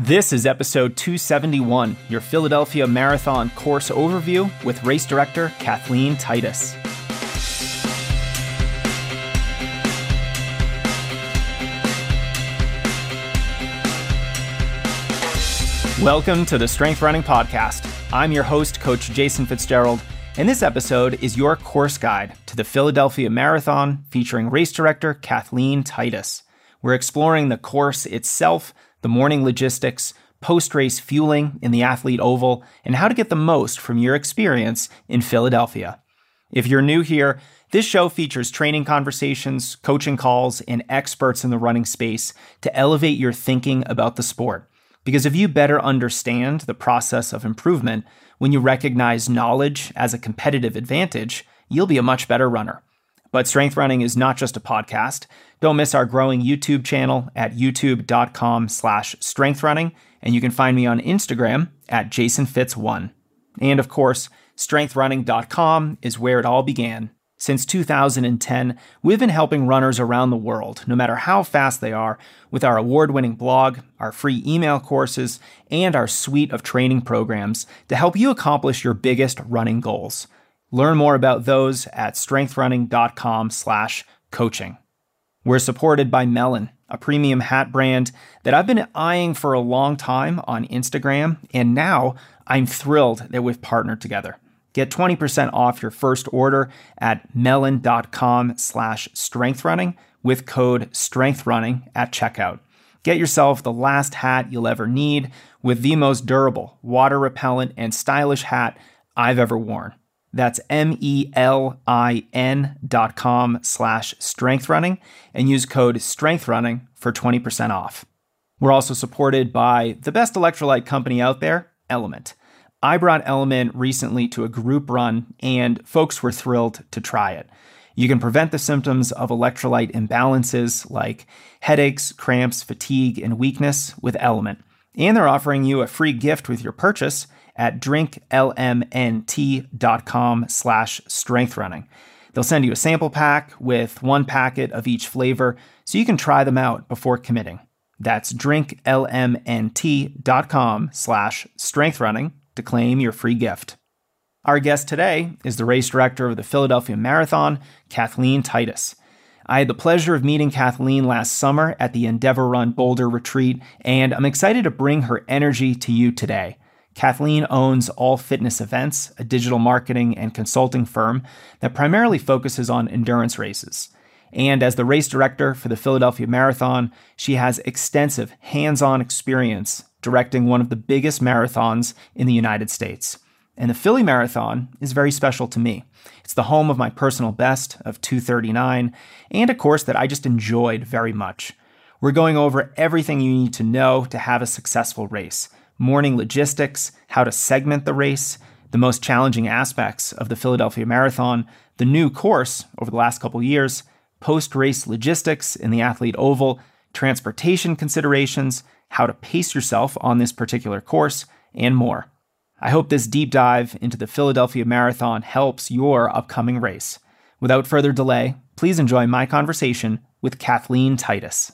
This is episode 271, your Philadelphia Marathon course overview with race director Kathleen Titus. Welcome to the Strength Running Podcast. I'm your host, Coach Jason Fitzgerald, and this episode is your course guide to the Philadelphia Marathon featuring race director Kathleen Titus. We're exploring the course itself the morning logistics, post race fueling in the athlete oval, and how to get the most from your experience in Philadelphia. If you're new here, this show features training conversations, coaching calls, and experts in the running space to elevate your thinking about the sport. Because if you better understand the process of improvement, when you recognize knowledge as a competitive advantage, you'll be a much better runner. But Strength Running is not just a podcast. Don't miss our growing YouTube channel at youtube.com slash strengthrunning, and you can find me on Instagram at jasonfitz1. And of course, strengthrunning.com is where it all began. Since 2010, we've been helping runners around the world, no matter how fast they are, with our award winning blog, our free email courses, and our suite of training programs to help you accomplish your biggest running goals. Learn more about those at strengthrunning.com/coaching. We're supported by Melin, a premium hat brand that I've been eyeing for a long time on Instagram, and now I'm thrilled that we've partnered together. Get 20% off your first order at melin.com slash strengthrunning with code strengthrunning at checkout. Get yourself the last hat you'll ever need with the most durable, water repellent, and stylish hat I've ever worn. That's M-E-L-I-N dot com slash strengthrunning and use code strengthrunning for 20% off. We're also supported by the best electrolyte company out there, LMNT. I brought LMNT recently to a group run and folks were thrilled to try it. You can prevent the symptoms of electrolyte imbalances like headaches, cramps, fatigue, and weakness with LMNT. And they're offering you a free gift with your purchase at drinklmnt.com slash strengthrunning. They'll send you a sample pack with one packet of each flavor so you can try them out before committing. That's drinklmnt.com slash strengthrunning to claim your free gift. Our guest today is the race director of the Philadelphia Marathon, Kathleen Titus. I had the pleasure of meeting Kathleen last summer at the Endeavorun Boulder Retreat, and I'm excited to bring her energy to you today. Kathleen owns All Fitness Events, a digital marketing and consulting firm that primarily focuses on endurance races. And as the race director for the Philadelphia Marathon, she has extensive hands on experience directing one of the biggest marathons in the United States. And the Philly Marathon is very special to me. It's the home of my personal best of 239 and a course that I just enjoyed very much. We're going over everything you need to know to have a successful race morning logistics, how to segment the race, the most challenging aspects of the Philadelphia Marathon, the new course over the last couple years, post race logistics in the athlete oval, transportation considerations, how to pace yourself on this particular course, and more. I hope this deep dive into the Philadelphia Marathon helps your upcoming race. Without further delay, please enjoy my conversation with Kathleen Titus.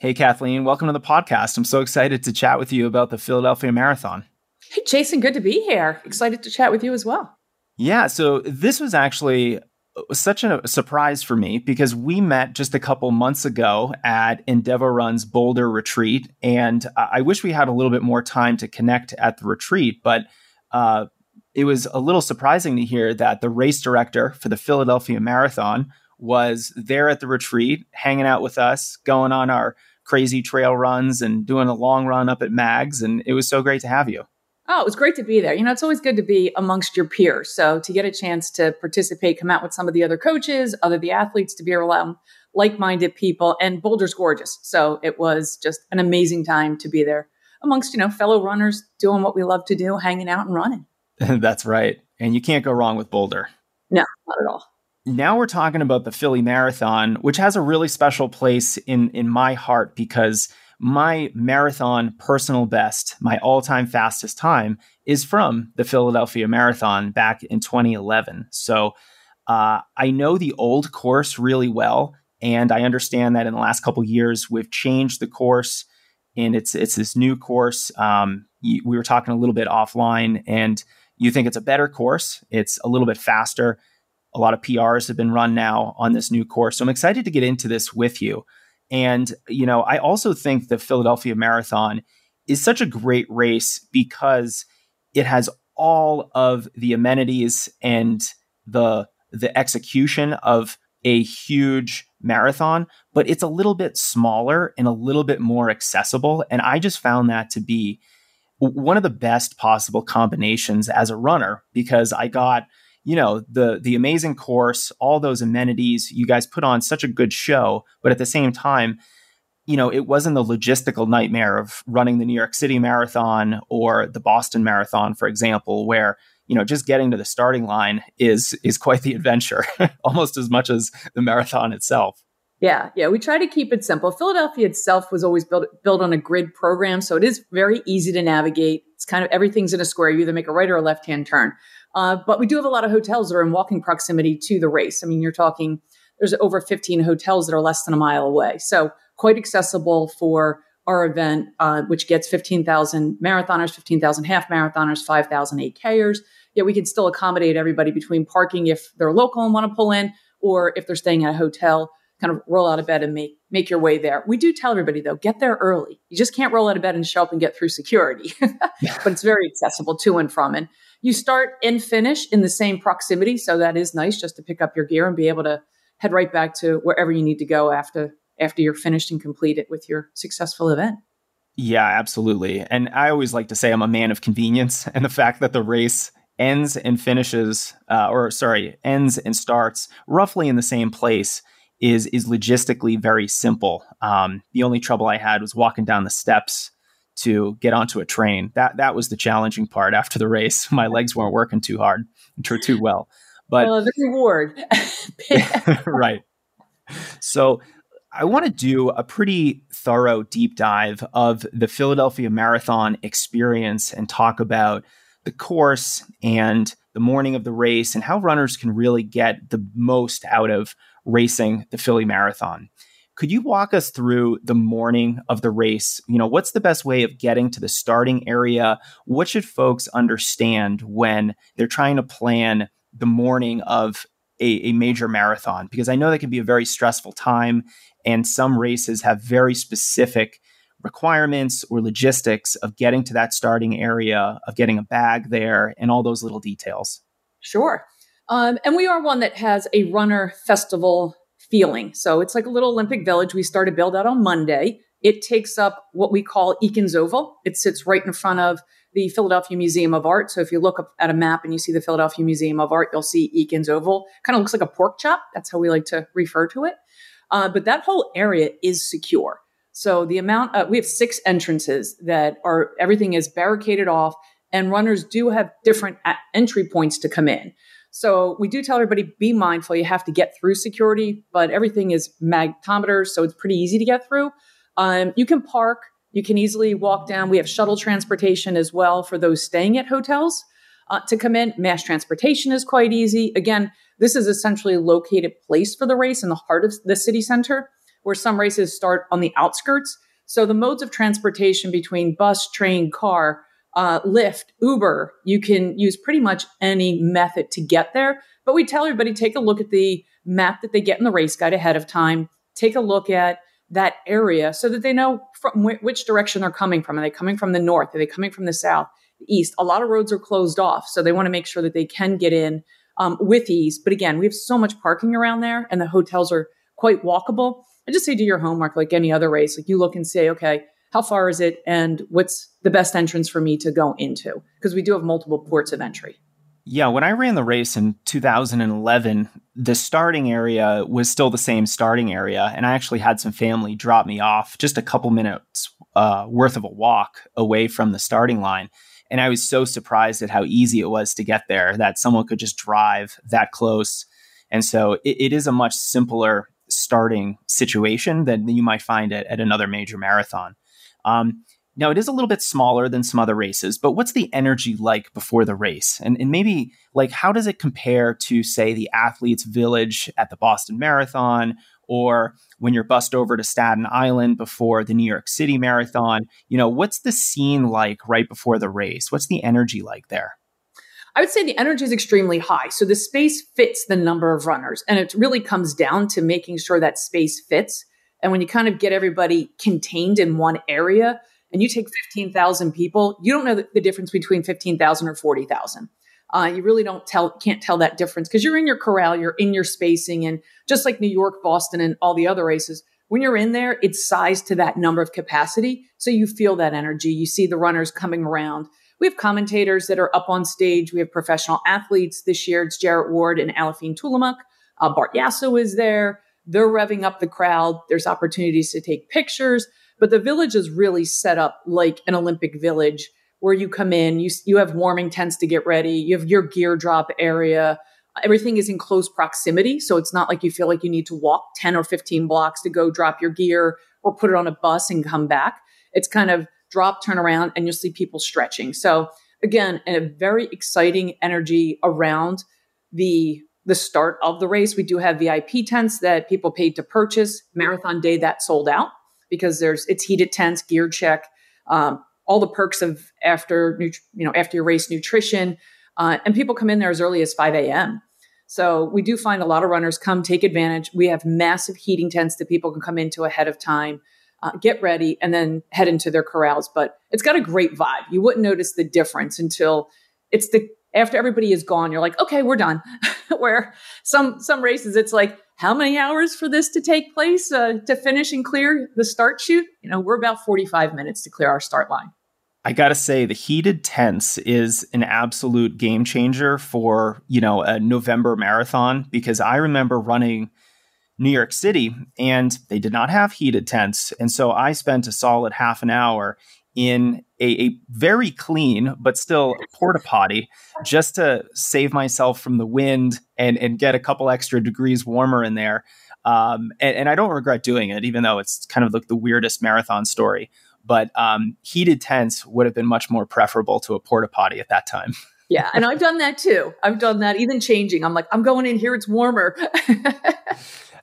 Hey, Kathleen, welcome to the podcast. I'm so excited to chat with you about the Philadelphia Marathon. Hey, Jason, good to be here. Excited to chat with you as well. Yeah, so this was actually uh, such a surprise for me because we met just a couple months ago at Endeavorun's Boulder Retreat, and I wish we had a little bit more time to connect at the retreat, but uh, it was a little surprising to hear that the race director for the Philadelphia Marathon was there at the retreat, hanging out with us, going on our crazy trail runs and doing a long run up at Mags. And it was so great to have you. Oh, it was great to be there. You know, it's always good to be amongst your peers. So to get a chance to participate, come out with some of the other coaches, other the athletes, to be around like-minded people, and Boulder's gorgeous. So it was just an amazing time to be there amongst you know fellow runners doing what we love to do, hanging out and running. That's right, and you can't go wrong with Boulder. No, not at all. Now we're talking about the Philly Marathon, which has a really special place in in my heart because my marathon personal best, my all-time fastest time is from the Philadelphia Marathon back in 2011. So uh, I know the old course really well, and I understand that in the last couple years we've changed the course and it's it's this new course. Um, you, we were talking a little bit offline, and you think it's a better course. It's a little bit faster. A lot of PRs have been run now on this new course, so I'm excited to get into this with you. And you know, I also think the Philadelphia Marathon is such a great race because it has all of the amenities and the the execution of a huge marathon, but it's a little bit smaller and a little bit more accessible. And I just found that to be one of the best possible combinations as a runner because I got, you know, the the amazing course, all those amenities. You guys put on such a good show, but at the same time, you know, it wasn't the logistical nightmare of running the New York City Marathon or the Boston Marathon, for example, where you know just getting to the starting line is is quite the adventure almost as much as the marathon itself. Yeah yeah we try to keep it simple. Philadelphia itself was always built built on a grid program so it is very easy to navigate. It's kind of everything's in a square. You either make a right or a left hand turn uh, but we do have a lot of hotels that are in walking proximity to the race i mean you're talking there's over 15 hotels that are less than a mile away so quite accessible for our event, uh, which gets 15,000 marathoners, 15,000 half marathoners, 5,000 8Kers yet we can still accommodate everybody between parking if they're local and want to pull in, or if they're staying at a hotel, kind of roll out of bed and make make your way there. We do tell everybody though, get there early. You just can't roll out of bed and show up and get through security, but it's very accessible to and from. And you start and finish in the same proximity, so that is nice just to pick up your gear and be able to head right back to wherever you need to go after after you're finished and completed with your successful event. Yeah, absolutely. And I always like to say I'm a man of convenience, and the fact that the race ends and finishes, uh, or sorry, ends and starts roughly in the same place is is logistically very simple. Um, the only trouble I had was walking down the steps to get onto a train. That that was the challenging part after the race. My legs weren't working too hard, too too well. But well, the reward, right? So I want to do a pretty thorough deep dive of the Philadelphia Marathon experience and talk about the course and the morning of the race and how runners can really get the most out of racing the Philly Marathon. Could you walk us through the morning of the race? You know, what's the best way of getting to the starting area? What should folks understand when they're trying to plan the morning of a, a major marathon? Because I know that can be a very stressful time, and some races have very specific requirements or logistics of getting to that starting area, of getting a bag there, and all those little details? Sure. Um, and we are one that has a runner festival feeling. So it's like a little Olympic village. We started build out on Monday. It takes up what we call Eakins Oval. It sits right in front of the Philadelphia Museum of Art. So if you look at a map and you see the Philadelphia Museum of Art, you'll see Eakins Oval. Kind of looks like a pork chop. That's how we like to refer to it. Uh, but that whole area is secure. So the amount uh, we have six entrances that are everything is barricaded off, and runners do have different entry points to come in. So we do tell everybody be mindful. You have to get through security, but everything is magnetometers, so it's pretty easy to get through. Um, you can park. You can easily walk down. We have shuttle transportation as well for those staying at hotels uh, to come in. Mass transportation is quite easy. Again, this is essentially a located place for the race in the heart of the city center where some races start on the outskirts. So the modes of transportation between bus, train, car, uh, Lyft, Uber, you can use pretty much any method to get there. But we tell everybody take a look at the map that they get in the race guide ahead of time. Take a look at that area so that they know from wh- which direction they're coming from. Are they coming from the north? Are they coming from the south, the east? A lot of roads are closed off, so they want to make sure that they can get in um, with ease. But again, we have so much parking around there, and the hotels are quite walkable. I just say do your homework like any other race. Like you look and say, okay, how far is it and what's the best entrance for me to go into? Because we do have multiple ports of entry. Yeah, when I ran the race in 2011, the starting area was still the same starting area. And I actually had some family drop me off just a couple minutes uh, worth of a walk away from the starting line. And I was so surprised at how easy it was to get there that someone could just drive that close. And so it, it is a much simpler starting situation than you might find at, at another major marathon. Um, now, it is a little bit smaller than some other races, but what's the energy like before the race? And, and maybe, like, how does it compare to, say, the athletes' village at the Boston Marathon or when you're bussed over to Staten Island before the New York City Marathon. You know, what's the scene like right before the race? What's the energy like there? I would say the energy is extremely high. So the space fits the number of runners. And it really comes down to making sure that space fits. And when you kind of get everybody contained in one area and you take 15,000 people, you don't know the, the difference between 15,000 or 40,000. Uh, you really don't tell, can't tell that difference because you're in your corral, you're in your spacing. And just like New York, Boston, and all the other races, when you're in there, it's sized to that number of capacity. So you feel that energy. You see the runners coming around. We have commentators that are up on stage. We have professional athletes. This year, it's Jared Ward and Aliphine Tuliamuk. Uh, Bart Yasso is there. They're revving up the crowd. There's opportunities to take pictures, but the village is really set up like an Olympic village where you come in, you, you have warming tents to get ready. You have your gear drop area. Everything is in close proximity. So it's not like you feel like you need to walk 10 or 15 blocks to go drop your gear or put it on a bus and come back. It's kind of drop, turn around, and you'll see people stretching. So again, a very exciting energy around the the start of the race. We do have VIP tents that people paid to purchase. Marathon day that sold out because there's it's heated tents, gear check, um, all the perks of after you know after your race nutrition, uh, and people come in there as early as 5 a.m. So we do find a lot of runners come take advantage. We have massive heating tents that people can come into ahead of time uh, get ready, and then head into their corrals. But it's got a great vibe. You wouldn't notice the difference until it's the after everybody is gone. You're like, okay, we're done. Where some some races, it's like, how many hours for this to take place uh, to finish and clear the start chute? You know, we're about 45 minutes to clear our start line. I gotta say, the heated tents is an absolute game changer for you know a November marathon because I remember running New York City, and they did not have heated tents. And so I spent a solid half an hour in a, a very clean but still porta potty just to save myself from the wind and, and get a couple extra degrees warmer in there. Um, and, and, I don't regret doing it, even though it's kind of like the weirdest marathon story. But um, heated tents would have been much more preferable to a porta potty at that time. Yeah, and I've done that too. I've done that, even changing. I'm like, I'm going in here, it's warmer.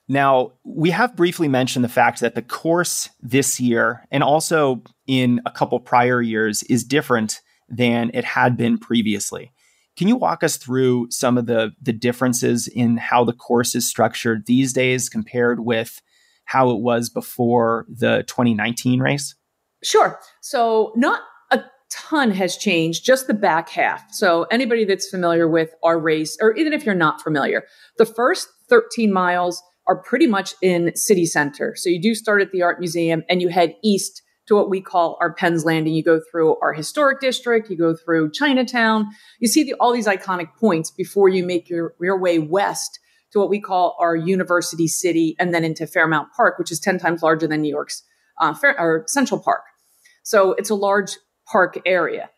Now, we have briefly mentioned the fact that the course this year and also in a couple prior years is different than it had been previously. Can you walk us through some of the, the differences in how the course is structured these days compared with how it was before the 2019 race? Sure. So, not a ton has changed, just the back half. So, anybody that's familiar with our race, or even if you're not familiar, the first 13 miles are pretty much in city center. So you do start at the art museum and you head east to what we call our Penn's Landing. You go through our historic district, you go through Chinatown, you see the, all these iconic points before you make your, your way west to what we call our University City and then into Fairmount Park, which is 10 times larger than New York's uh, Fair, or Central Park. So it's a large park area.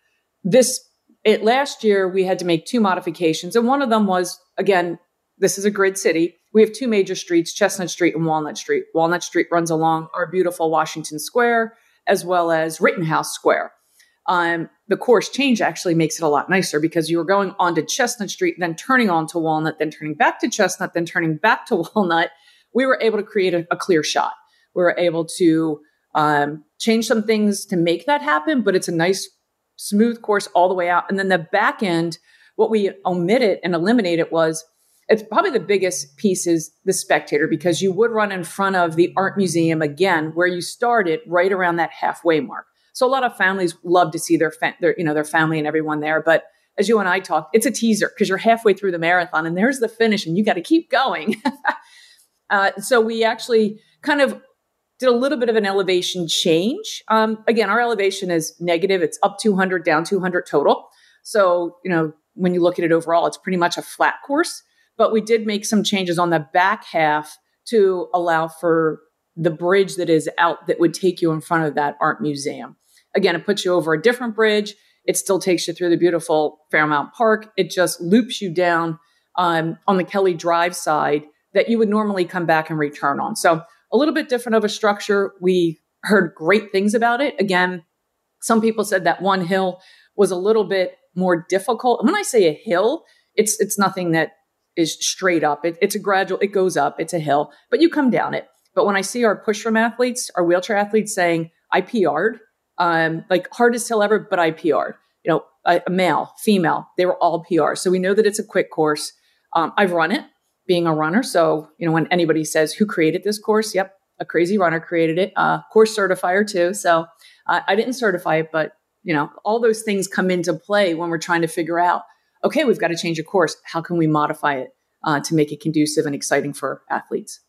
This it, last year we had to make two modifications, and one of them was again, this is a grid city we have two major streets, Chestnut Street and Walnut Street. Walnut Street runs along our beautiful Washington Square as well as Rittenhouse Square. Um, the course change actually makes it a lot nicer because you were going onto Chestnut Street, then turning onto Walnut, then turning back to Chestnut, then turning back to Walnut. We were able to create a, a clear shot. We were able to um, change some things to make that happen, but it's a nice, smooth course all the way out. And then the back end, what we omitted and eliminated was it's probably the biggest piece is the spectator because you would run in front of the art museum again where you started right around that halfway mark. So a lot of families love to see their, fa- their you know their family and everyone there but as you and i talked it's a teaser because you're halfway through the marathon and there's the finish and you got to keep going. Uh, so we actually kind of did a little bit of an elevation change. Um, again our elevation is negative. It's up 200 down 200 total. So you know when you look at it overall it's pretty much a flat course but we did make some changes on the back half to allow for the bridge that is out that would take you in front of that art museum. Again, it puts you over a different bridge. It still takes you through the beautiful Fairmount Park. It just loops you down um, on the Kelly Drive side that you would normally come back and return on. So a little bit different of a structure. We heard great things about it. Again, some people said that one hill was a little bit more difficult. And when I say a hill, it's it's nothing that is straight up. It, it's a gradual, it goes up, it's a hill, but you come down it. But when I see our pushrim athletes, our wheelchair athletes saying, I PR'd, um, like hardest hill ever, but I PR'd, you know, a, a, male, female, they were all PR. So we know that it's a quick course. Um, I've run it being a runner. So, you know, when anybody says who created this course, yep, a crazy runner created it, uh, course certifier too. So uh, I didn't certify it, but you know, all those things come into play when we're trying to figure out, okay, we've got to change a course. How can we modify it uh, to make it conducive and exciting for athletes?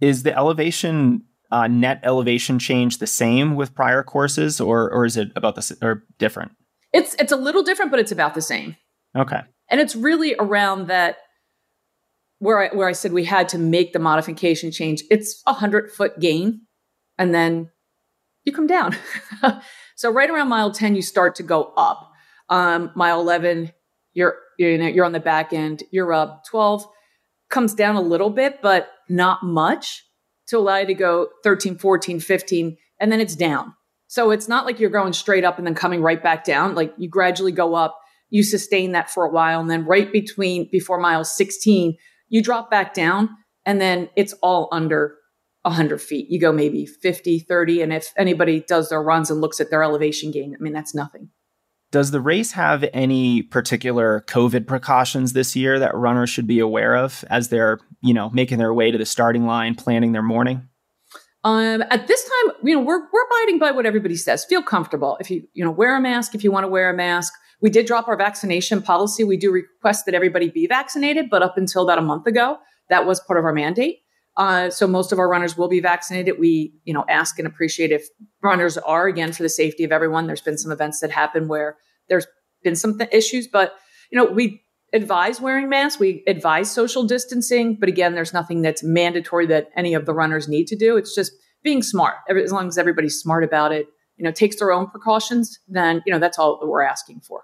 Is the elevation uh, net elevation change the same with prior courses, or or is it about the or different? It's it's a little different, but it's about the same. Okay, and it's really around that where I where I said we had to make the modification change. It's a hundred foot gain, and then you come down. so right around mile ten, you start to go up. Um, mile eleven, you're you know you're on the back end. You're up. Twelve comes down a little bit, but not much to allow you to go 13, 14, 15, and then it's down. So it's not like you're going straight up and then coming right back down. Like you gradually go up, you sustain that for a while, and then right between before mile 16, you drop back down, and then it's all under 100 feet. You go maybe 50, 30. And if anybody does their runs and looks at their elevation gain, I mean, that's nothing. Does the race have any particular COVID precautions this year that runners should be aware of as they're, you know, making their way to the starting line, planning their morning? Um, at this time, you know, we're we're abiding by what everybody says. Feel comfortable. If you you know wear a mask, if you want to wear a mask. We did drop our vaccination policy. We do request that everybody be vaccinated, but up until about a month ago, that was part of our mandate. Uh, so most of our runners will be vaccinated. We, you know, ask and appreciate if runners are again for the safety of everyone. There's been some events that happen where there's been some th- issues, but you know, we advise wearing masks. We advise social distancing, but again, there's nothing that's mandatory that any of the runners need to do. It's just being smart. As long as everybody's smart about it, you know, takes their own precautions, then you know that's all that we're asking for.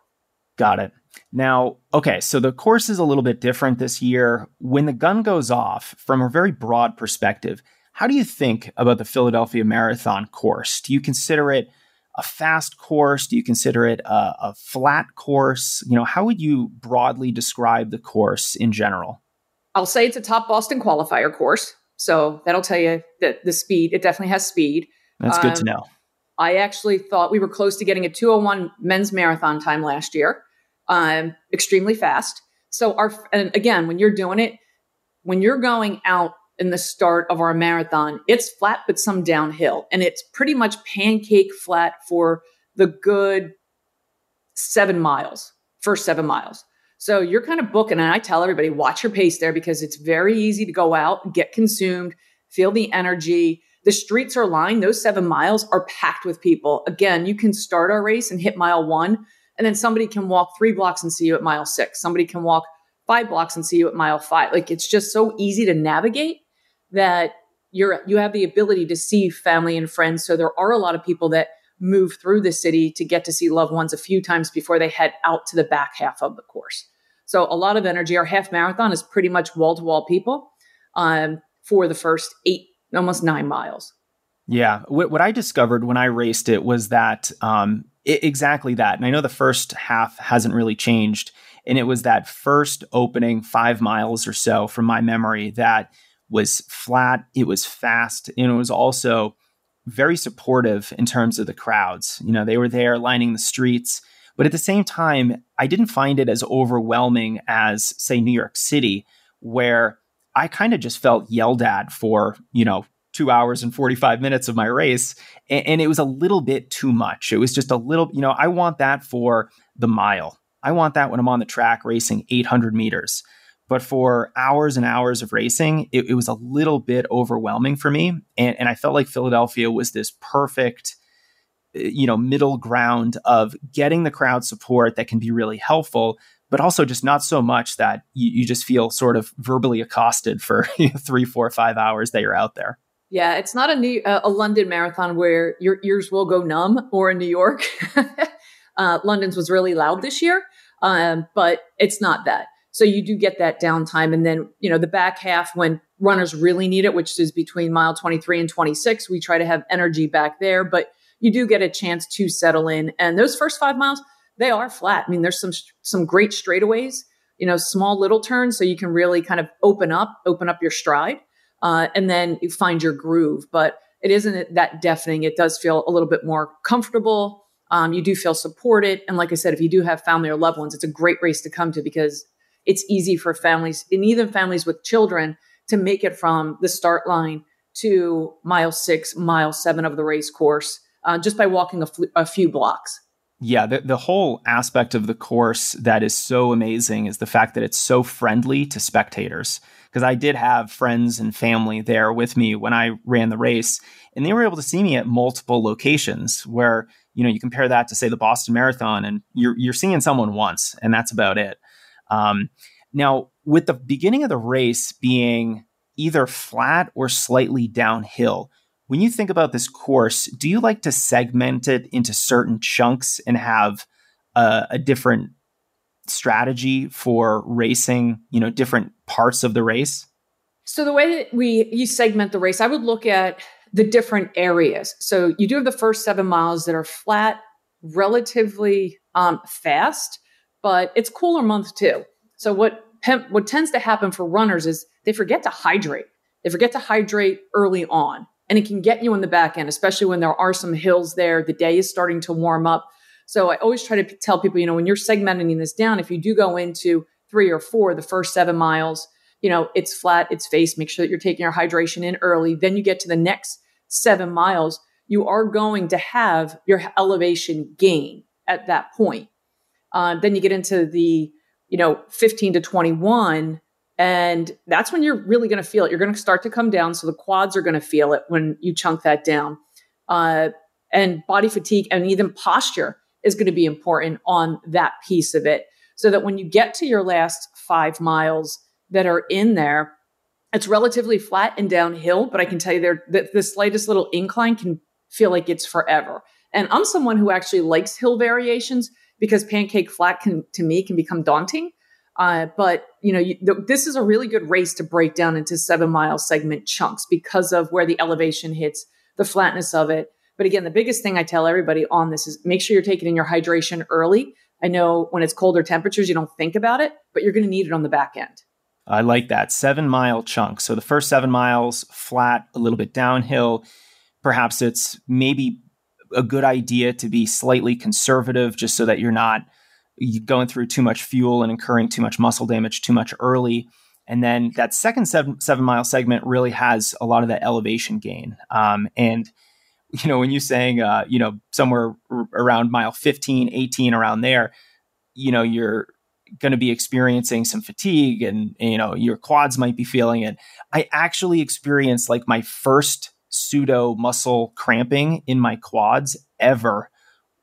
Got it. Now, okay, so the course is a little bit different this year. When the gun goes off, from a very broad perspective, how do you think about the Philadelphia Marathon course? Do you consider it a fast course? Do you consider it a, a flat course? You know, how would you broadly describe the course in general? I'll say it's a top Boston qualifier course. So that'll tell you that the speed, it definitely has speed. That's good um, to know. I actually thought we were close to getting a 201 men's marathon time last year um, extremely fast. So our and again, when you're doing it, when you're going out in the start of our marathon, it's flat but some downhill, and it's pretty much pancake flat for the good seven miles, first seven miles. So you're kind of booking, and I tell everybody, watch your pace there because it's very easy to go out, get consumed, feel the energy. The streets are lined; those seven miles are packed with people. Again, you can start our race and hit mile one and then somebody can walk three blocks and see you at mile six. Somebody can walk five blocks and see you at mile five. Like it's just so easy to navigate that you're you have the ability to see family and friends. So there are a lot of people that move through the city to get to see loved ones a few times before they head out to the back half of the course. So a lot of energy. Our half marathon is pretty much wall to wall people um, for the first eight, almost nine miles. Yeah, what, what I discovered when I raced it was that um, it, exactly that. And I know the first half hasn't really changed. And it was that first opening five miles or so from my memory that was flat, it was fast, and it was also very supportive in terms of the crowds. You know, they were there lining the streets. But at the same time, I didn't find it as overwhelming as, say, New York City, where I kind of just felt yelled at for, you know, two hours and 45 minutes of my race. And, and, it was a little bit too much. It was just a little, you know, I want that for the mile. I want that when I'm on the track racing 800 meters. But for hours and hours of racing, it, it was a little bit overwhelming for me. And, and I felt like Philadelphia was this perfect, eh, you know, middle ground of getting the crowd support that can be really helpful, but also just not so much that you, you just feel sort of verbally accosted for three, four, five hours that you're out there. Yeah, it's not a new uh, a London marathon where your ears will go numb, or in New York. uh, London's was really loud this year, um, but it's not that. So you do get that downtime, and then you know the back half when runners really need it, which is between mile 23 and 26. We try to have energy back there, but you do get a chance to settle in. And those first five miles, they are flat. I mean, there's some some great straightaways you know, small little turns so you can really kind of open up, open up your stride, uh, and then you find your groove. But it isn't that deafening. It does feel a little bit more comfortable. Um, you do feel supported. And like I said, if you do have family or loved ones, it's a great race to come to because it's easy for families, and even families with children, to make it from the start line to mile six, mile seven of the race course uh, just by walking a, fl- a few blocks. Yeah, the, the whole aspect of the course that is so amazing is the fact that it's so friendly to spectators. Because I did have friends and family there with me when I ran the race, and they were able to see me at multiple locations where, you know, you compare that to, say, the Boston Marathon, and you're, you're seeing someone once, and that's about it. Um, now, with the beginning of the race being either flat or slightly downhill, when you think about this course, do you like to segment it into certain chunks and have a, a different strategy for racing, you know, different parts of the race? So the way that we you segment the race, I would look at the different areas. So you do have the first seven miles that are flat, relatively um, fast, but it's cooler month too. So what what tends to happen for runners is they forget to hydrate. They forget to hydrate early on and it can get you in the back end, especially when there are some hills there. The day is starting to warm up. So I always try to tell people, you know, when you're segmenting this down, if you do go into three or four, the first seven miles, you know, it's flat, it's face, make sure that you're taking your hydration in early. Then you get to the next seven miles, you are going to have your elevation gain at that point. Uh, then you get into the, you know, 15 to 21 and that's when you're really going to feel it. You're going to start to come down. So the quads are going to feel it when you chunk that down. Uh, and body fatigue and even posture is going to be important on that piece of it. So that when you get to your last five miles that are in there, it's relatively flat and downhill, but I can tell you there that the slightest little incline can feel like it's forever. And I'm someone who actually likes hill variations because pancake flat can to me can become daunting. Uh, but you know, you, th- this is a really good race to break down into seven mile segment chunks because of where the elevation hits, the flatness of it. But again, the biggest thing I tell everybody on this is make sure you're taking in your hydration early. I know when it's colder temperatures, you don't think about it, but you're going to need it on the back end. I like that seven mile chunk. So the first seven miles flat, a little bit downhill. Perhaps it's maybe a good idea to be slightly conservative just so that you're not going through too much fuel and incurring too much muscle damage too much early. And then that second seven, seven mile segment really has a lot of that elevation gain. Um, and, you know, when you're saying, uh, you know, somewhere r- around mile 15, 18, around there, you know, you're going to be experiencing some fatigue and, you know, your quads might be feeling it. I actually experienced like my first pseudo muscle cramping in my quads ever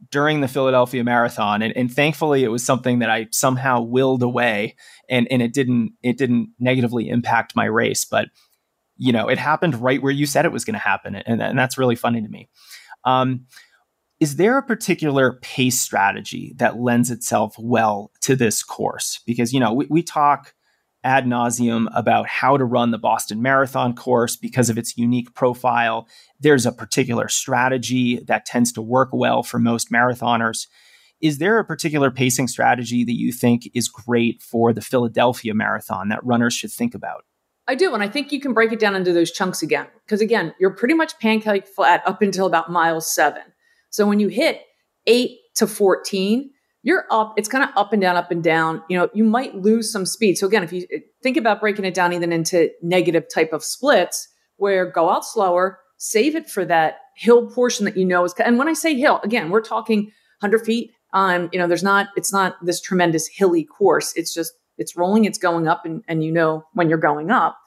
during the Philadelphia Marathon, and, and thankfully it was something that I somehow willed away, and and it didn't it didn't negatively impact my race, but you know it happened right where you said it was going to happen, and, and that's really funny to me. Um, is there a particular pace strategy that lends itself well to this course? Because you know we, we talk ad nauseum about how to run the Boston Marathon course because of its unique profile. There's a particular strategy that tends to work well for most marathoners. Is there a particular pacing strategy that you think is great for the Philadelphia Marathon that runners should think about? I do. And I think you can break it down into those chunks again. Because again, you're pretty much pancake flat up until about mile seven. So when you hit eight to 14, you're up, it's kind of up and down, up and down. You know, you might lose some speed. So again, if you think about breaking it down even into negative type of splits, where go out slower, save it for that hill portion that you know is. And when I say hill, again, we're talking 100 feet. Um, you know, there's not, it's not this tremendous hilly course. It's just, it's rolling, it's going up, and, and you know when you're going up.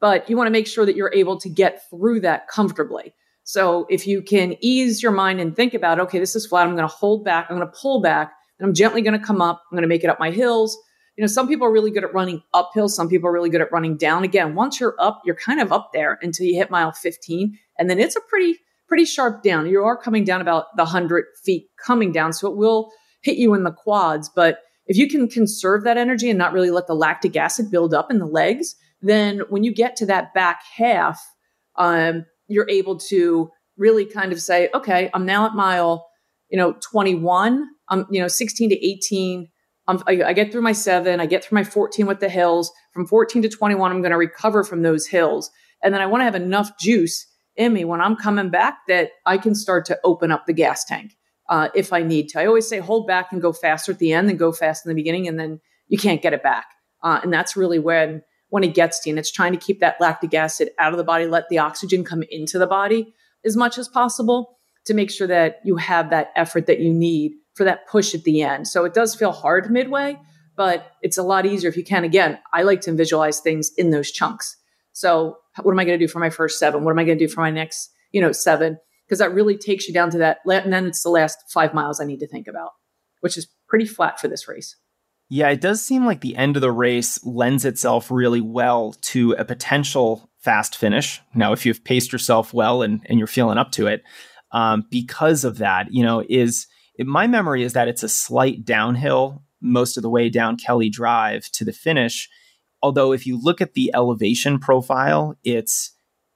But you want to make sure that you're able to get through that comfortably. So if you can ease your mind and think about, okay, this is flat, I'm going to hold back, I'm going to pull back and I'm gently going to come up. I'm going to make it up my hills. You know, some people are really good at running uphill. Some people are really good at running down. Again, once you're up, you're kind of up there until you hit mile 15. And then it's a pretty, pretty sharp down. You are coming down about the 100 feet coming down. So it will hit you in the quads. But if you can conserve that energy and not really let the lactic acid build up in the legs, then when you get to that back half, um, you're able to really kind of say, okay, I'm now at mile, you know, 21 um, you know, 16 to 18 I, I get through my seven, I get through my 14 with the hills. From 14 to 21, I'm going to recover from those hills. And then I want to have enough juice in me when I'm coming back that I can start to open up the gas tank uh, if I need to. I always say hold back and go faster at the end than go fast in the beginning, and then you can't get it back. Uh, and that's really when when it gets to you. And it's trying to keep that lactic acid out of the body, let the oxygen come into the body as much as possible to make sure that you have that effort that you need for that push at the end. So it does feel hard midway, but it's a lot easier if you can. Again, I like to visualize things in those chunks. So what am I going to do for my first seven? What am I going to do for my next, you know, seven? Because that really takes you down to that. And then it's the last five miles I need to think about, which is pretty flat for this race. Yeah, it does seem like the end of the race lends itself really well to a potential fast finish. Now, if you've paced yourself well and, and you're feeling up to it, um, because of that, you know, is it, my memory is that it's a slight downhill most of the way down Kelly Drive to the finish. Although, if you look at the elevation profile, it's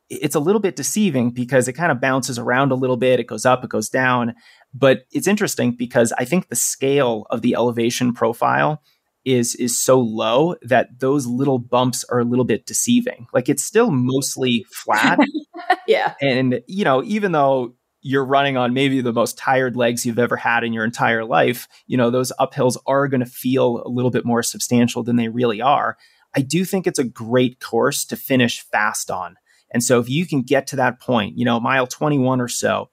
it's a little bit deceiving because it kind of bounces around a little bit. It goes up, it goes down. But it's interesting because I think the scale of the elevation profile is is so low that those little bumps are a little bit deceiving. Like it's still mostly flat. yeah. And you know, even though you're running on maybe the most tired legs you've ever had in your entire life, you know, those uphills are going to feel a little bit more substantial than they really are. I do think it's a great course to finish fast on. And so if you can get to that point, you know, mile 21 or so,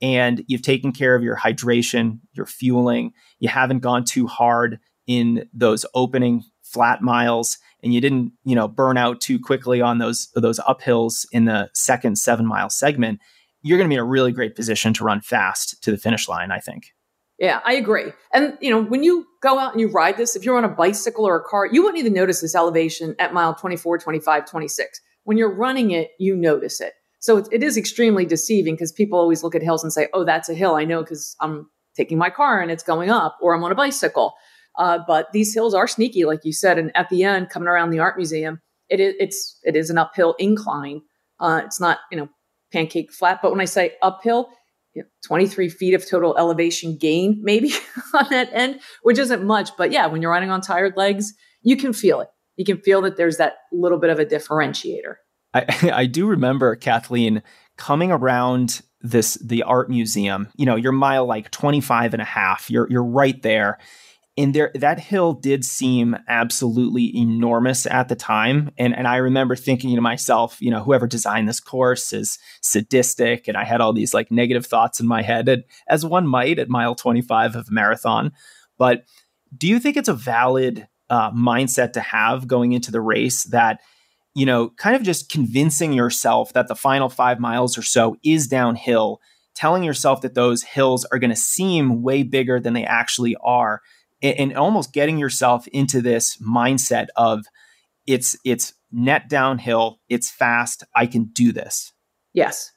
and you've taken care of your hydration, your fueling, you haven't gone too hard in those opening flat miles and you didn't, you know, burn out too quickly on those those uphills in the second 7 mile segment, you're going to be in a really great position to run fast to the finish line, I think. Yeah, I agree. And you know, when you go out and you ride this, if you're on a bicycle or a car, you wouldn't even notice this elevation at mile 24, 25, 26. When you're running it, you notice it. So it, it is extremely deceiving because people always look at hills and say, "Oh, that's a hill. I know because I'm taking my car and it's going up, or I'm on a bicycle." Uh, but these hills are sneaky, like you said. And at the end, coming around the art museum, it is it's it is an uphill incline. Uh, it's not you know pancake flat, but when I say uphill, you know, 23 feet of total elevation gain, maybe on that end, which isn't much. But yeah, when you're running on tired legs, you can feel it. You can feel that there's that little bit of a differentiator. I, I do remember Kathleen coming around this the art museum you know you're mile like 25 and a half you're you're right there and there that hill did seem absolutely enormous at the time. And and I remember thinking to myself you know whoever designed this course is sadistic. And I had all these like negative thoughts in my head and, as one might at mile 25 of a marathon. But do you think it's a valid uh, mindset to have going into the race that you know kind of just convincing yourself that the final 5 miles or so is downhill telling yourself that those hills are going to seem way bigger than they actually are and, and almost getting yourself into this mindset of it's it's net downhill, it's fast, I can do this. Yes.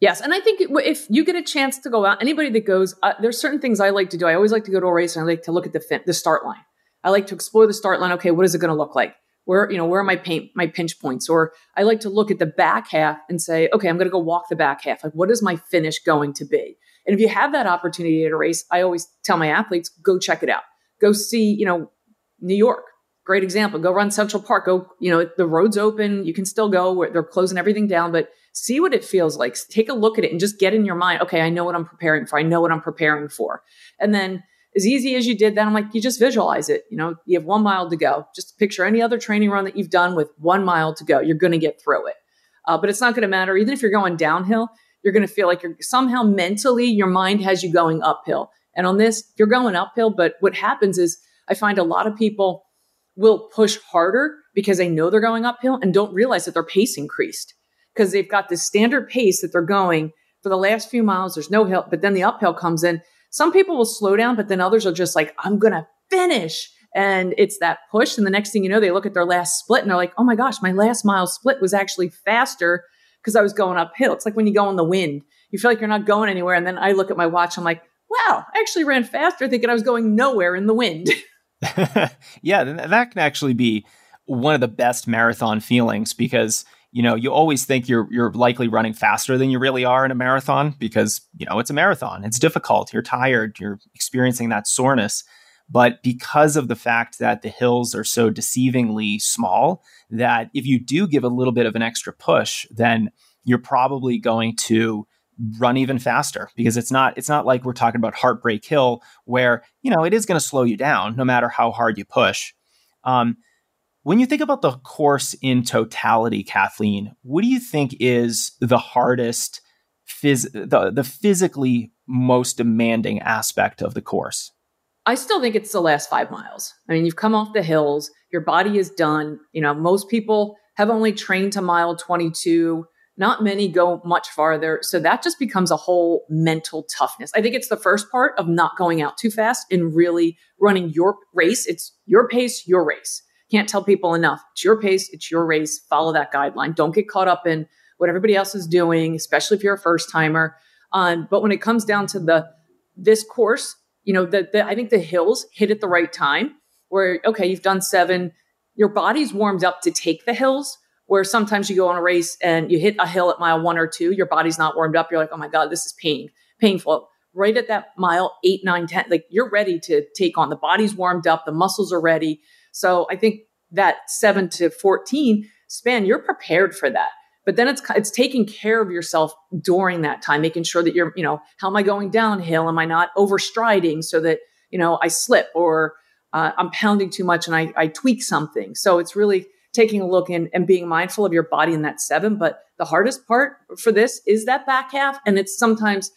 Yes, and I think if you get a chance to go out, anybody that goes, uh, there's certain things I like to do. I always like to go to a race and I like to look at the fin- the start line. I like to explore the start line. Okay, what is it going to look like? Where you know where are my paint my pinch points? Or I like to look at the back half and say, okay, I'm going to go walk the back half. Like, what is my finish going to be? And if you have that opportunity at a race, I always tell my athletes, go check it out go see, you know, New York. Great example. Go run Central Park. Go, you know, the road's open. You can still go. They're closing everything down, but see what it feels like. Take a look at it and just get in your mind, okay, I know what I'm preparing for. I know what I'm preparing for. And then as easy as you did that, I'm like, you just visualize it. You know, you have one mile to go. Just picture any other training run that you've done with one mile to go. You're going to get through it. Uh, but it's not going to matter. Even if you're going downhill, you're going to feel like you're somehow mentally, your mind has you going uphill. And on this, you're going uphill. But what happens is I find a lot of people will push harder because they know they're going uphill and don't realize that their pace increased because they've got this standard pace that they're going for the last few miles. There's no hill, but then the uphill comes in. Some people will slow down, but then others are just like, I'm going to finish. And it's that push. And the next thing you know, they look at their last split and they're like, oh my gosh, my last mile split was actually faster because I was going uphill. It's like when you go in the wind, you feel like you're not going anywhere. And then I look at my watch, I'm like, wow, I actually ran faster thinking I was going nowhere in the wind. yeah, that can actually be one of the best marathon feelings because you know you always think you're you're likely running faster than you really are in a marathon because you know it's a marathon. It's difficult. You're tired. You're experiencing that soreness. But because of the fact that the hills are so deceivingly small, that if you do give a little bit of an extra push, then you're probably going to run even faster because it's not it's not like we're talking about heartbreak hill where you know it is going to slow you down no matter how hard you push. Um, when you think about the course in totality kathleen what do you think is the hardest phys- the, the physically most demanding aspect of the course? I still think it's the last five miles. I mean you've come off the hills your body is done. You know most people have only trained to mile 22 not many go much farther. So that just becomes a whole mental toughness. I think it's the first part of not going out too fast and really running your race. It's your pace, your race. Can't tell people enough. It's your pace, it's your race. Follow that guideline. Don't get caught up in what everybody else is doing, especially if you're a first timer. Um, but when it comes down to the this course, you know, the, the I think the hills hit at the right time where okay, you've done seven, your body's warmed up to take the hills, where sometimes you go on a race and you hit a hill at mile one or two, your body's not warmed up. You're like, oh my God, this is pain, painful. Right at that mile eight, nine, 10, like you're ready to take on. The body's warmed up, the muscles are ready. So I think that seven to 14 span, you're prepared for that. But then it's it's taking care of yourself during that time, making sure that you're, you know, how am I going downhill? Am I not overstriding so that, you know, I slip or uh, I'm pounding too much and I, I tweak something. So it's really taking a look and, and being mindful of your body in that seven. But the hardest part for this is that back half. And it's sometimes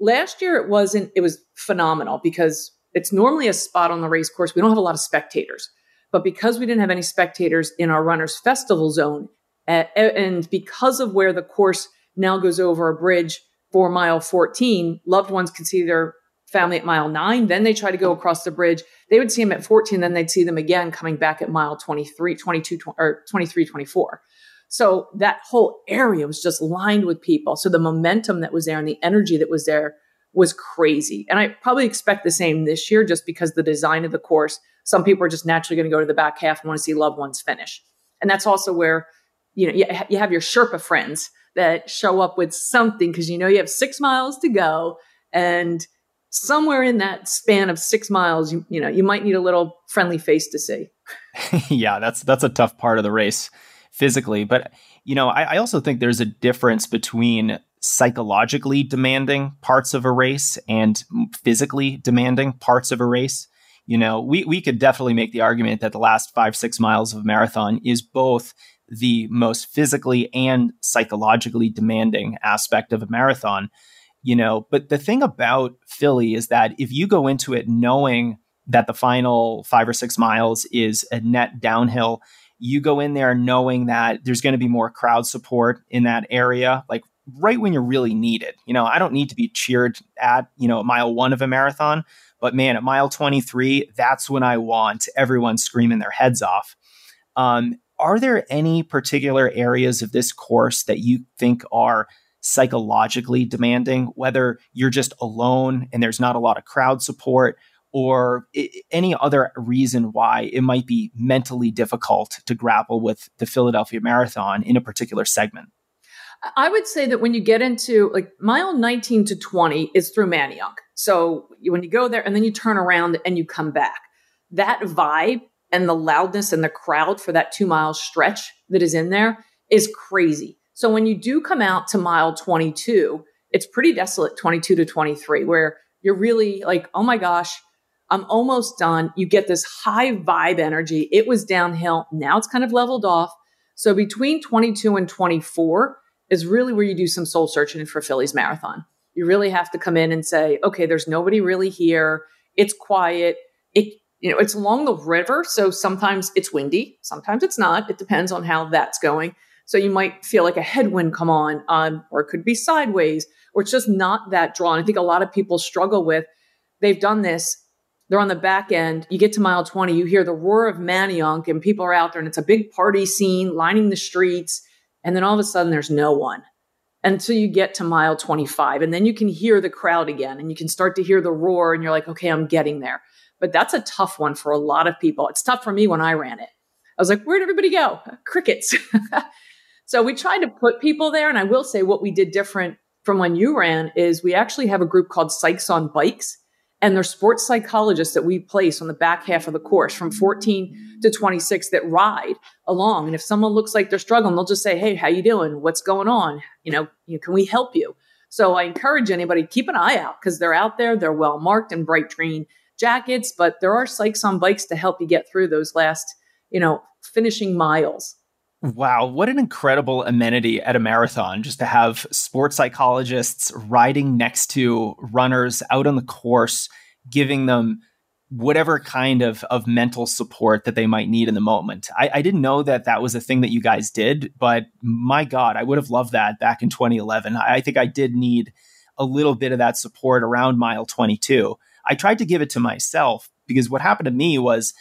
last year it wasn't, it was phenomenal because it's normally a spot on the race course. We don't have a lot of spectators. But because we didn't have any spectators in our runners festival zone, uh, and because of where the course now goes over a bridge for mile 14, loved ones can see their family at mile nine. Then they try to go across the bridge. They would see them at 14, then they'd see them again coming back at mile 23, 22, or 23, 24. So that whole area was just lined with people. So the momentum that was there and the energy that was there was crazy. And I probably expect the same this year just because the design of the course, some people are just naturally going to go to the back half and want to see loved ones finish. And that's also where, you know, you have your Sherpa friends that show up with something because you know you have six miles to go and somewhere in that span of six miles, you, you know, you might need a little friendly face to see. yeah, that's that's a tough part of the race physically. But you know, I, I also think there's a difference between psychologically demanding parts of a race and physically demanding parts of a race. You know, we we could definitely make the argument that the last five, six miles of a marathon is both the most physically and psychologically demanding aspect of a marathon you know but the thing about philly is that if you go into it knowing that the final five or six miles is a net downhill you go in there knowing that there's going to be more crowd support in that area like right when you're really need it you know i don't need to be cheered at you know mile one of a marathon but man at mile 23 that's when i want everyone screaming their heads off. Um, are there any particular areas of this course that you think are psychologically demanding, whether you're just alone and there's not a lot of crowd support, or any other reason why it might be mentally difficult to grapple with the Philadelphia Marathon in a particular segment? I would say that when you get into like mile 19 to 20 is through Manayunk. So when you go there and then you turn around and you come back, that vibe and the loudness and the crowd for that two mile stretch that is in there is crazy. So when you do come out to mile 22, it's pretty desolate 22 to 23 where you're really like, oh my gosh, I'm almost done. You get this high vibe energy. It was downhill. Now it's kind of leveled off. So between 22 and 24 is really where you do some soul searching for Philly's marathon. You really have to come in and say, okay, there's nobody really here. It's quiet. It, you know, it's along the river. So sometimes it's windy. Sometimes it's not. It depends on how that's going. So you might feel like a headwind come on, um, or it could be sideways, or it's just not that drawn. I think a lot of people struggle with. They've done this. They're on the back end. You get to mile 20, you hear the roar of Manayunk, and people are out there, and it's a big party scene lining the streets. And then all of a sudden, there's no one until you get to mile 25. And then you can hear the crowd again, and you can start to hear the roar, and you're like, okay, I'm getting there. But that's a tough one for a lot of people. It's tough for me when I ran it. I was like, where'd everybody go? Crickets. So we tried to put people there. And I will say what we did different from when you ran is we actually have a group called Psychs on Bikes. And they're sports psychologists that we place on the back half of the course from 14 to 26 that ride along. And if someone looks like they're struggling, they'll just say, Hey, how you doing? What's going on? You know, can we help you? So I encourage anybody, keep an eye out because they're out there. They're well marked in bright green jackets, but there are psychs on bikes to help you get through those last, you know, finishing miles. Wow, what an incredible amenity at a marathon just to have sports psychologists riding next to runners out on the course, giving them whatever kind of, of mental support that they might need in the moment. I, I didn't know that that was a thing that you guys did, but my God, I would have loved that back in 2011. I, I think I did need a little bit of that support around mile 22. I tried to give it to myself because what happened to me was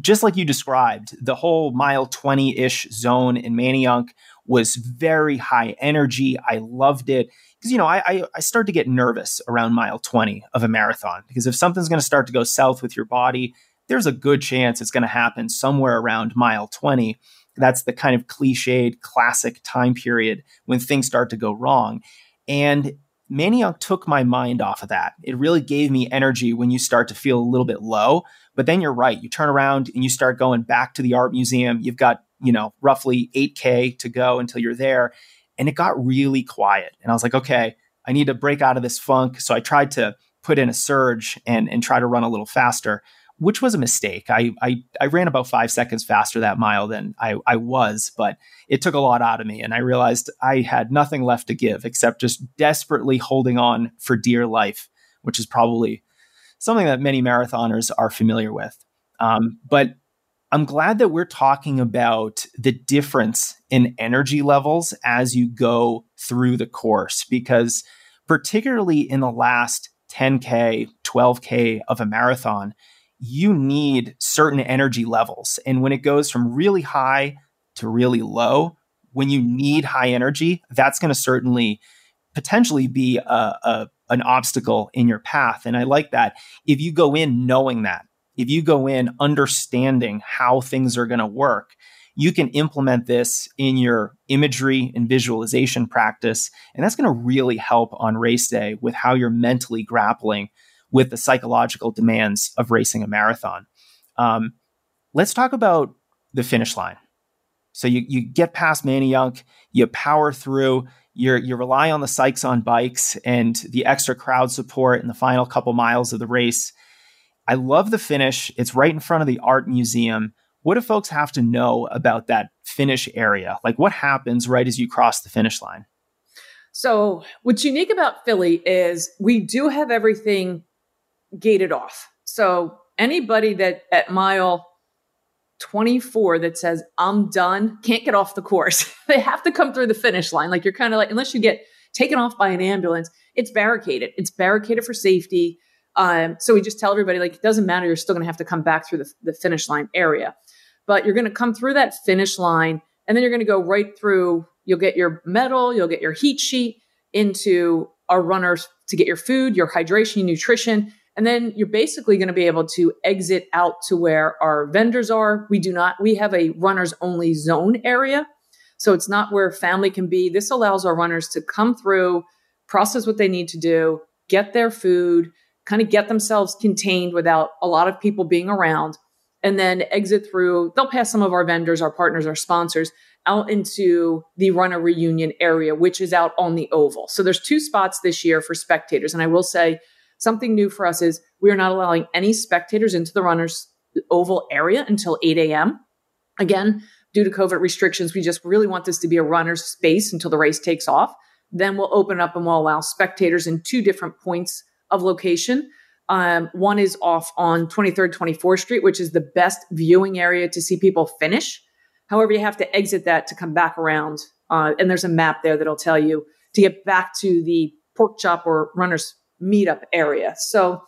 just like you described, the whole mile 20 ish zone in Manayunk was very high energy. I loved it. Because, you know, I, I, I start to get nervous around mile 20 of a marathon because if something's going to start to go south with your body, there's a good chance it's going to happen somewhere around mile 20. That's the kind of cliched classic time period when things start to go wrong. And Manayunk took my mind off of that. It really gave me energy when you start to feel a little bit low. But then you're right. You turn around and you start going back to the art museum. You've got, you know, roughly 8K to go until you're there. And it got really quiet. And I was like, okay, I need to break out of this funk. So I tried to put in a surge and, and try to run a little faster, which was a mistake. I, I, I ran about five seconds faster that mile than I, I was, but it took a lot out of me. And I realized I had nothing left to give except just desperately holding on for dear life, which is probably something that many marathoners are familiar with. Um, but I'm glad that we're talking about the difference in energy levels as you go through the course, because particularly in the last 10K, 12K of a marathon, you need certain energy levels. And when it goes from really high to really low, when you need high energy, that's going to certainly potentially be a, a, an obstacle in your path. And I like that. If you go in knowing that, if you go in understanding how things are going to work, you can implement this in your imagery and visualization practice. And that's going to really help on race day with how you're mentally grappling with the psychological demands of racing a marathon. Um, let's talk about the finish line. So you, you get past Manayunk, you power through, you you rely on the Psychs on bikes and the extra crowd support in the final couple miles of the race. I love the finish. It's right in front of the art museum. What do folks have to know about that finish area? Like what happens right as you cross the finish line? So, what's unique about Philly is we do have everything gated off. So, anybody that at mile 24 that says, I'm done, can't get off the course. they have to come through the finish line. Like you're kind of like, unless you get taken off by an ambulance, it's barricaded. It's barricaded for safety. Um, so we just tell everybody, like, it doesn't matter. You're still going to have to come back through the, the finish line area. But you're going to come through that finish line and then you're going to go right through. You'll get your medal, you'll get your heat sheet into our runners to get your food, your hydration, nutrition. And then you're basically going to be able to exit out to where our vendors are. We do not, we have a runners only zone area. So it's not where family can be. This allows our runners to come through, process what they need to do, get their food, kind of get themselves contained without a lot of people being around, and then exit through. They'll pass some of our vendors, our partners, our sponsors out into the runner reunion area, which is out on the oval. So there's two spots this year for spectators. And I will say, Something new for us is we are not allowing any spectators into the runners oval area until 8 a.m. Again, due to COVID restrictions, we just really want this to be a runner's space until the race takes off. Then we'll open up and we'll allow spectators in two different points of location. Um, one is off on 23rd, 24th Street, which is the best viewing area to see people finish. However, you have to exit that to come back around. Uh, and there's a map there that'll tell you to get back to the pork chop or runner's meetup area. So,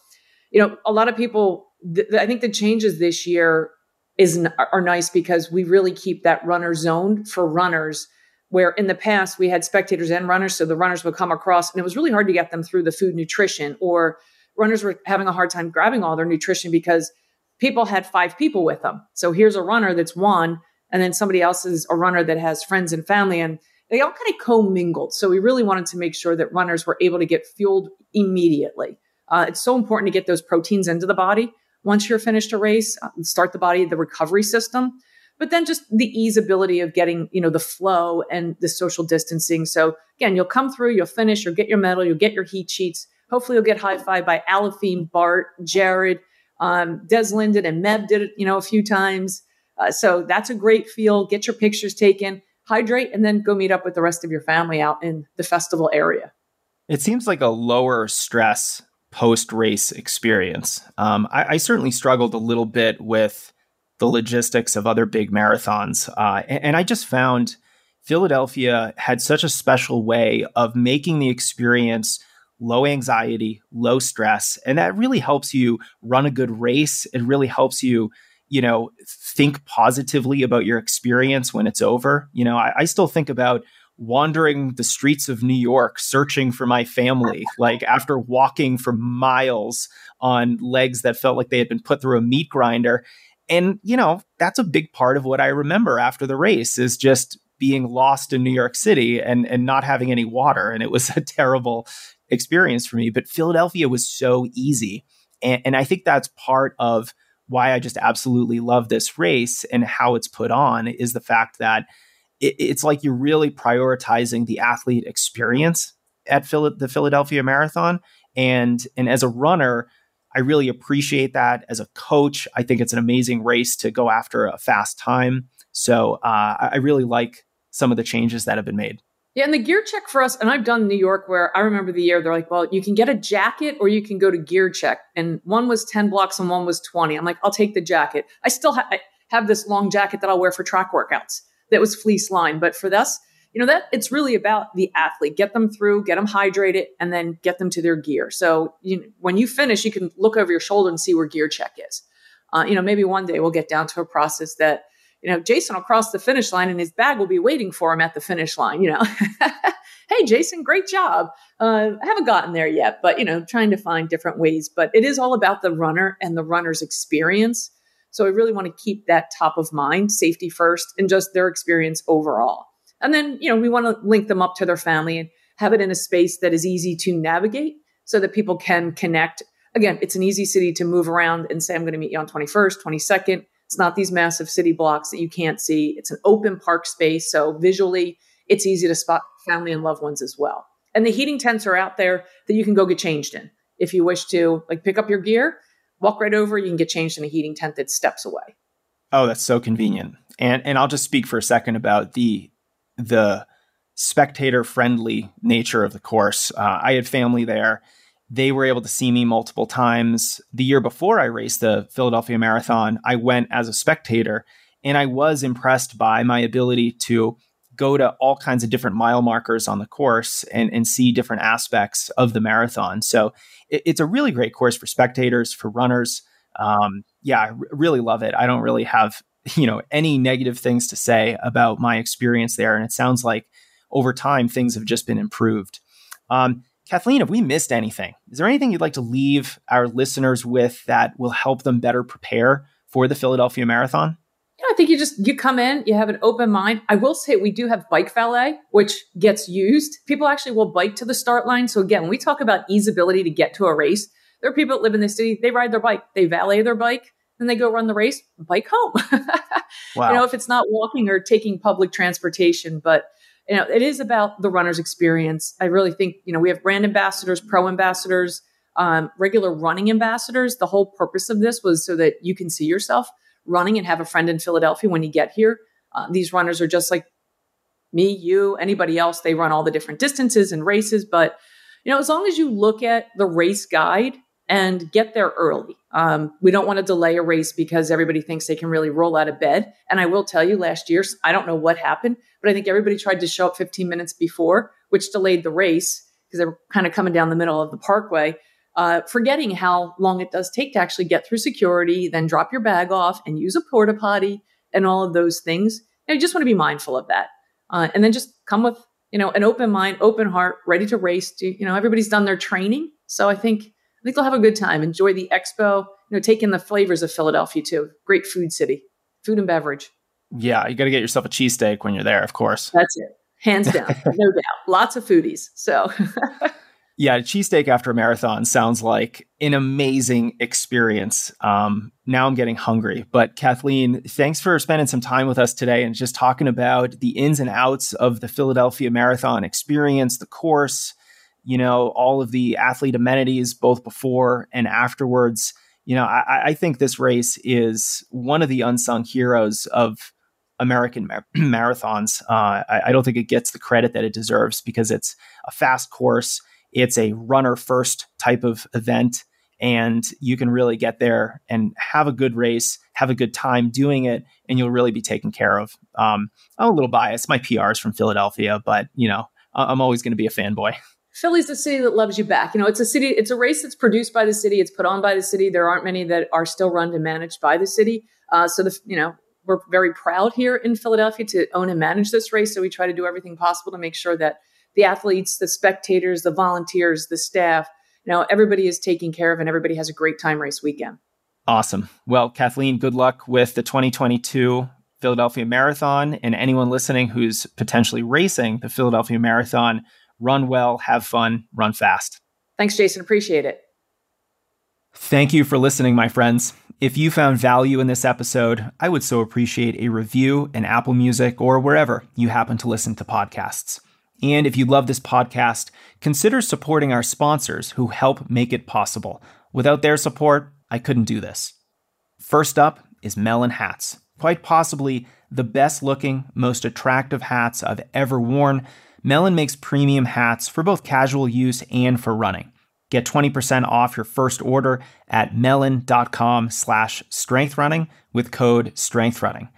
you know, a lot of people, th- I think the changes this year is are nice because we really keep that runner zone for runners where in the past we had spectators and runners so the runners would come across and it was really hard to get them through the food nutrition or runners were having a hard time grabbing all their nutrition because people had five people with them so here's a runner that's one and then somebody else is a runner that has friends and family and they all kind of commingled. So we really wanted to make sure that runners were able to get fueled immediately. Uh, it's so important to get those proteins into the body once you're finished a race, uh, start the body, the recovery system. But then just the easeability of getting, you know, the flow and the social distancing. So again, you'll come through, you'll finish, you'll get your medal, you'll get your heat sheets. Hopefully you'll get high five by Aliphine, Bart, Jared, um, Des Linden and Meb did it, you know, a few times. Uh, so that's a great feel. Get your pictures taken, hydrate, and then go meet up with the rest of your family out in the festival area. It seems like a lower stress post race experience. Um, I, I, certainly struggled a little bit with the logistics of other big marathons. Uh, and, and I just found Philadelphia had such a special way of making the experience low anxiety, low stress. And that really helps you run a good race. It really helps you, you know, think positively about your experience when it's over. You know, I, I still think about wandering the streets of New York searching for my family, like after walking for miles on legs that felt like they had been put through a meat grinder. And, you know, that's a big part of what I remember after the race is just being lost in New York City and, and not having any water. And it was a terrible experience for me. But Philadelphia was so easy. And, and I think that's part of why I just absolutely love this race and how it's put on is the fact that it, it's like you're really prioritizing the athlete experience at Phil- the Philadelphia Marathon. And and as a runner, I really appreciate that. As a coach, I think it's an amazing race to go after a fast time. So uh, I really like some of the changes that have been made. Yeah, and the gear check for us, and I've done New York where I remember the year they're like, well, you can get a jacket or you can go to gear check. And one was 10 blocks and one was 20. I'm like, I'll take the jacket. I still ha- I have this long jacket that I'll wear for track workouts that was fleece lined. But for this, you know, that it's really about the athlete. Get them through, get them hydrated, and then get them to their gear. So you, when you finish, you can look over your shoulder and see where gear check is. Uh, you know, maybe one day we'll get down to a process that, you know, Jason will cross the finish line and his bag will be waiting for him at the finish line, you know. hey, Jason, great job. Uh, I haven't gotten there yet, but, you know, trying to find different ways. But it is all about the runner and the runner's experience so I really want to keep that top of mind, safety first, and just their experience overall. And then, you know, we want to link them up to their family and have it in a space that is easy to navigate so that people can connect. Again, it's an easy city to move around and say, I'm going to meet you on 21st, 22nd. It's not these massive city blocks that you can't see. It's an open park space. So visually, it's easy to spot family and loved ones as well. And the heating tents are out there that you can go get changed in if you wish to like pick up your gear walk right over. You can get changed in a heating tent that's steps away. Oh, that's so convenient. And and I'll just speak for a second about the the spectator friendly nature of the course. Uh, I had family there. They were able to see me multiple times. The year before I raced the Philadelphia Marathon, I went as a spectator and I was impressed by my ability to go to all kinds of different mile markers on the course and, and see different aspects of the marathon. So it, it's a really great course for spectators, for runners. Um, yeah, I r- really love it. I don't really have you know any negative things to say about my experience there, and it sounds like over time things have just been improved. Um, Kathleen, have we missed anything? Is there anything you'd like to leave our listeners with that will help them better prepare for the Philadelphia Marathon? I think you just you come in, you have an open mind. I will say we do have bike valet, which gets used. People actually will bike to the start line. So again, when we talk about easeability to get to a race, there are people that live in the city, they ride their bike, they valet their bike, then they go run the race, bike home. wow. You know, if it's not walking or taking public transportation, but you know, it is about the runner's experience. I really think, you know, we have brand ambassadors, pro ambassadors, um, regular running ambassadors. The whole purpose of this was so that you can see yourself running and have a friend in Philadelphia when you get here. Uh, these runners are just like me, you, anybody else. They run all the different distances and races. But, you know, as long as you look at the race guide and get there early, um, we don't want to delay a race because everybody thinks they can really roll out of bed. And I will tell you, last year, I don't know what happened, but I think everybody tried to show up 15 minutes before, which delayed the race because they were kind of coming down the middle of the parkway uh, forgetting how long it does take to actually get through security, then drop your bag off and use a porta potty and all of those things. And you just want to be mindful of that. Uh, and then just come with, you know, an open mind, open heart, ready to race. To, you know, everybody's done their training. So I think, I think they'll have a good time. Enjoy the expo, you know, take in the flavors of Philadelphia too. Great food city, food and beverage. Yeah, you got to get yourself a cheesesteak when you're there, of course. That's it. Hands down. no doubt. Lots of foodies. So Yeah, cheesesteak after a marathon sounds like an amazing experience. Um, now I'm getting hungry. But Kathleen, thanks for spending some time with us today and just talking about the ins and outs of the Philadelphia Marathon experience, the course, you know, all of the athlete amenities, both before and afterwards. You know, I, I think this race is one of the unsung heroes of American mar- marathons. Uh, I, I don't think it gets the credit that it deserves because it's a fast course. It's a runner first type of event, and you can really get there and have a good race, have a good time doing it, and you'll really be taken care of. Um, I'm a little biased. My PR is from Philadelphia, but you know, I'm always going to be a fanboy. Philly's the city that loves you back. You know, it's a city, it's a race that's produced by the city, it's put on by the city. There aren't many that are still run and managed by the city. Uh, so the you know we're very proud here in Philadelphia to own and manage this race. So we try to do everything possible to make sure that the athletes, the spectators, the volunteers, the staff, you know, everybody is taken care of and everybody has a great time race weekend. Awesome. Well, Kathleen, good luck with the 2022 Philadelphia Marathon and anyone listening who's potentially racing the Philadelphia Marathon. Run well, have fun, run fast. Thanks, Jason. Appreciate it. Thank you for listening, my friends. If you found value in this episode, I would so appreciate a review in Apple Music or wherever you happen to listen to podcasts. And if you love this podcast, consider supporting our sponsors who help make it possible. Without their support, I couldn't do this. First up is Melin Hats, quite possibly the best looking, most attractive hats I've ever worn. Melin makes premium hats for both casual use and for running. Get 20% off your first order at melin.com slash strengthrunning with code strengthrunning.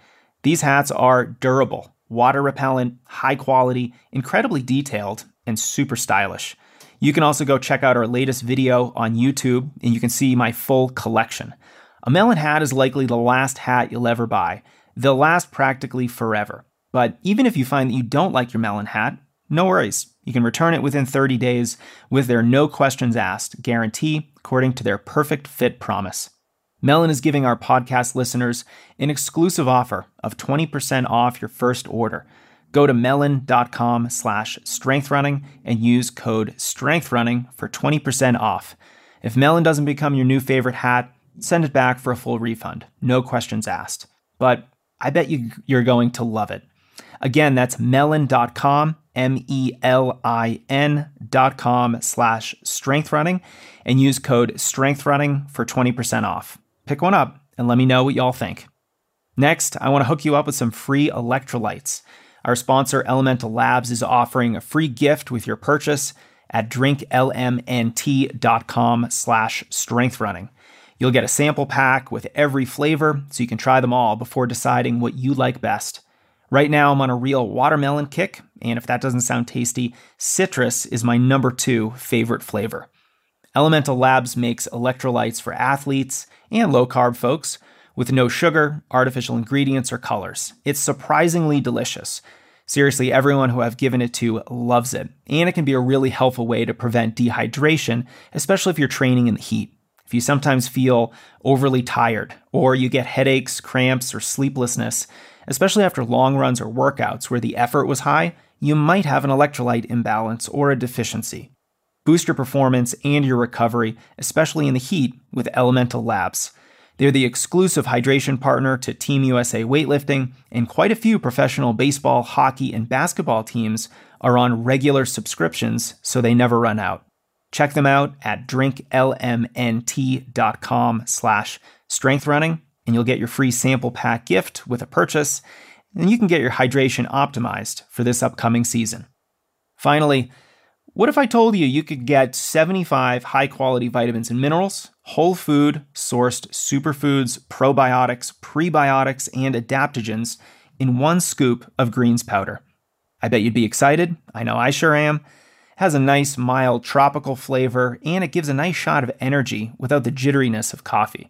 These hats are durable, water repellent, high quality, incredibly detailed, and super stylish. You can also go check out our latest video on YouTube and you can see my full collection. A Melin hat is likely the last hat you'll ever buy. They'll last practically forever. But even if you find that you don't like your Melin hat, no worries. You can return it within 30 days with their no questions asked guarantee, according to their perfect fit promise. Melin is giving our podcast listeners an exclusive offer of 20% off your first order. Go to melin.com slash strengthrunning and use code strengthrunning for 20% off. If Melin doesn't become your new favorite hat, send it back for a full refund. No questions asked. But I bet you, you're going to love it. Again, that's melin.com M-E-L-I-N dot com slash strengthrunning and use code strengthrunning for 20% off. Pick one up and let me know what y'all think. Next, I want to hook you up with some free electrolytes. Our sponsor, Elemental Labs, is offering a free gift with your purchase at drinklmnt.com slash strengthrunning. You'll get a sample pack with every flavor so you can try them all before deciding what you like best. Right now, I'm on a real watermelon kick, and if that doesn't sound tasty, citrus is my number two favorite flavor. Elemental Labs makes electrolytes for athletes and low carb folks with no sugar, artificial ingredients, or colors. It's surprisingly delicious. Seriously, everyone who I've given it to loves it, and it can be a really helpful way to prevent dehydration, especially if you're training in the heat. If you sometimes feel overly tired, or you get headaches, cramps, or sleeplessness, especially after long runs or workouts where the effort was high, you might have an electrolyte imbalance or a deficiency. Boost your performance and your recovery, especially in the heat, with Elemental Labs. They're the exclusive hydration partner to Team USA Weightlifting, and quite a few professional baseball, hockey, and basketball teams are on regular subscriptions so they never run out. Check them out at drinklmnt.com slash strengthrunning and you'll get your free sample pack gift with a purchase, and you can get your hydration optimized for this upcoming season. Finally, what if I told you you could get 75 high quality vitamins and minerals, whole food sourced superfoods, probiotics, prebiotics, and adaptogens in one scoop of greens powder? I bet you'd be excited. I know I sure am. It has a nice, mild, tropical flavor, and it gives a nice shot of energy without the jitteriness of coffee.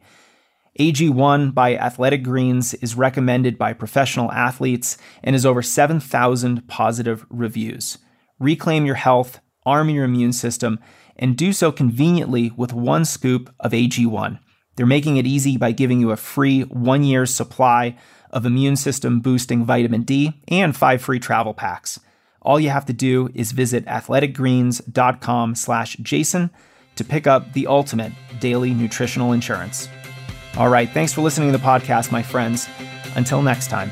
AG1 by Athletic Greens is recommended by professional athletes and has over 7,000 positive reviews. Reclaim your health, arm your immune system, and do so conveniently with one scoop of AG1. They're making it easy by giving you a free one year's supply of immune system boosting vitamin D and five free travel packs. all you have to do is visit athleticgreens.com slash jason to pick up the ultimate daily nutritional insurance. All right, thanks for listening to the podcast, my friends. Until next time.